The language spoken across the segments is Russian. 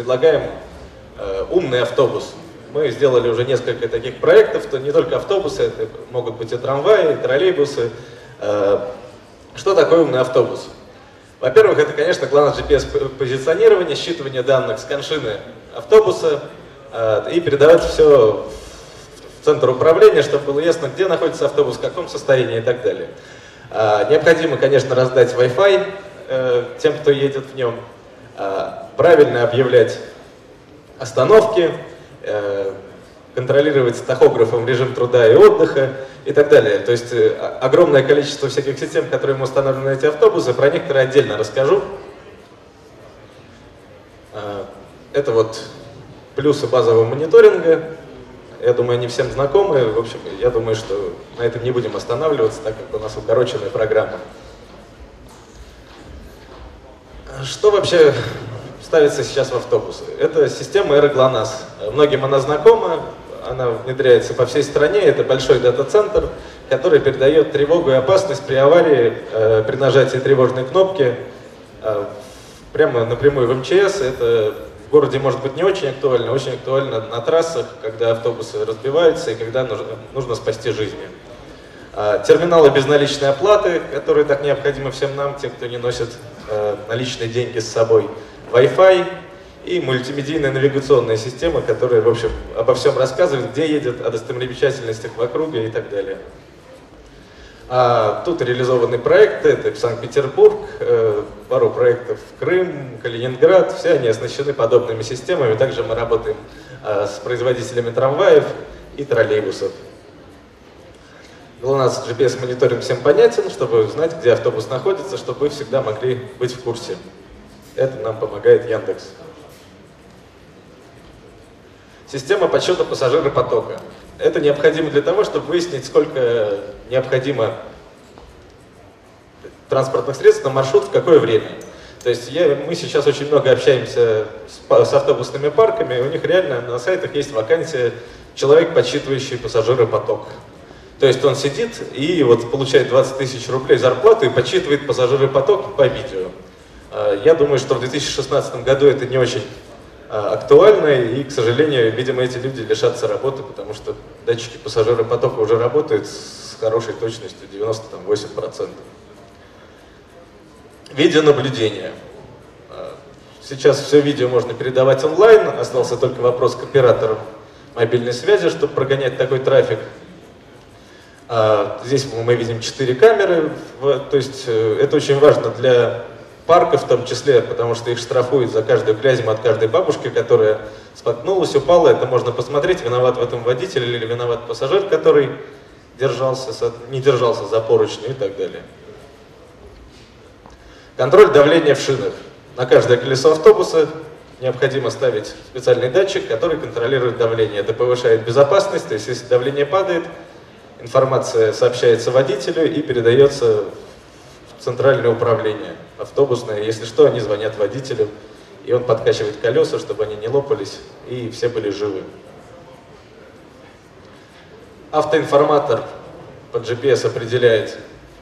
предлагаем э, умный автобус. Мы сделали уже несколько таких проектов, то не только автобусы, это могут быть и трамваи, и троллейбусы. Э, что такое умный автобус? Во-первых, это, конечно, главное GPS-позиционирование, считывание данных с коншины автобуса э, и передавать все в центр управления, чтобы было ясно, где находится автобус, в каком состоянии и так далее. Э, необходимо, конечно, раздать Wi-Fi э, тем, кто едет в нем, правильно объявлять остановки, э, контролировать тахографом режим труда и отдыха и так далее. То есть э, огромное количество всяких систем, которые мы установлены на эти автобусы, про некоторые отдельно расскажу. Э, это вот плюсы базового мониторинга. Я думаю, они всем знакомы. В общем, я думаю, что на этом не будем останавливаться, так как у нас укороченная программа. Что вообще ставится сейчас в автобусы? Это система AeroGLONASS. Многим она знакома, она внедряется по всей стране. Это большой дата-центр, который передает тревогу и опасность при аварии, э, при нажатии тревожной кнопки э, прямо напрямую в МЧС. Это в городе может быть не очень актуально, очень актуально на трассах, когда автобусы разбиваются и когда нужно, нужно спасти жизни. Э, терминалы безналичной оплаты, которые так необходимы всем нам, тем, кто не носит наличные деньги с собой. Wi-Fi, и мультимедийная навигационная система, которая, в общем, обо всем рассказывает, где едет, о достопримечательностях в округе и так далее. А тут реализованы проекты, это Санкт-Петербург, э, пару проектов Крым, Калининград, все они оснащены подобными системами. Также мы работаем э, с производителями трамваев и троллейбусов. У нас GPS-мониторинг всем понятен, чтобы знать, где автобус находится, чтобы вы всегда могли быть в курсе. Это нам помогает Яндекс. Система подсчета пассажиропотока. Это необходимо для того, чтобы выяснить, сколько необходимо транспортных средств на маршрут в какое время. То есть я, мы сейчас очень много общаемся с, с автобусными парками, у них реально на сайтах есть вакансия человек, подсчитывающий пассажиропоток. То есть он сидит и вот получает 20 тысяч рублей зарплату и подсчитывает пассажиропоток по видео. А, я думаю, что в 2016 году это не очень а, актуальны, и, к сожалению, видимо, эти люди лишатся работы, потому что датчики пассажиропотока уже работают с хорошей точностью 98%. Видеонаблюдение. А, сейчас все видео можно передавать онлайн, остался только вопрос к операторам мобильной связи, чтобы прогонять такой трафик. А, здесь мы видим 4 камеры, то есть э, это очень важно для парка в том числе, потому что их штрафуют за каждую клязьму от каждой бабушки, которая споткнулась, упала. Это можно посмотреть, виноват в этом водитель или виноват пассажир, который держался, не держался за поручни и так далее. Контроль давления в шинах. На каждое колесо автобуса необходимо ставить специальный датчик, который контролирует давление. Это повышает безопасность, то есть если давление падает, информация сообщается водителю и передается в центральное управление автобусное. Если что, они звонят водителю, и он подкачивает колеса, чтобы они не лопались, и все были живы. Автоинформатор по GPS определяет,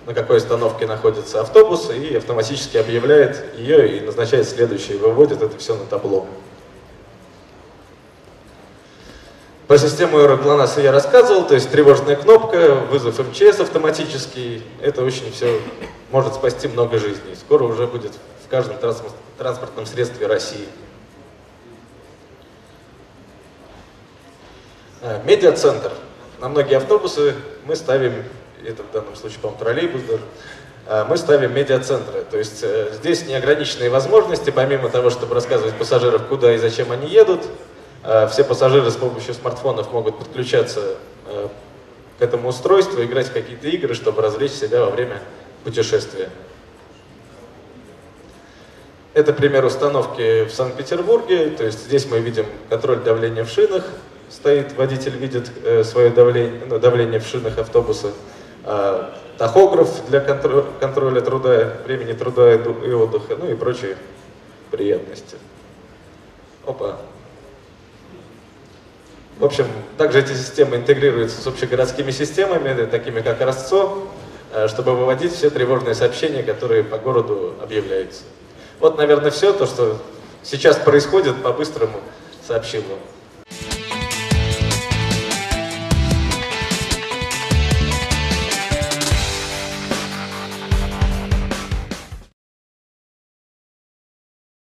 на какой остановке находится автобус, и автоматически объявляет ее и назначает следующий, выводит это все на табло. По системе GLONASS я рассказывал, то есть тревожная кнопка, вызов МЧС автоматический, это очень все может спасти много жизней. Скоро уже будет в каждом транспортном средстве России. А, медиацентр. На многие автобусы мы ставим, это в данном случае, по-моему, троллейбус даже, а, мы ставим медиацентры. То есть э, здесь неограниченные возможности, помимо того, чтобы рассказывать пассажирам, куда и зачем они едут, все пассажиры с помощью смартфонов могут подключаться э, к этому устройству, играть в какие-то игры, чтобы развлечь себя во время путешествия. Это пример установки в Санкт-Петербурге, то есть здесь мы видим контроль давления в шинах, стоит водитель, видит э, свое давление, ну, давление в шинах автобуса, э, тахограф для контроля, контроля труда, времени труда и отдыха, ну и прочие приятности. Опа. В общем, также эти системы интегрируются с общегородскими системами, такими как Ростцо, Э, чтобы выводить все тревожные сообщения, которые по городу объявляются. Вот, наверное, все то, что сейчас происходит, по-быстрому сообщил вам.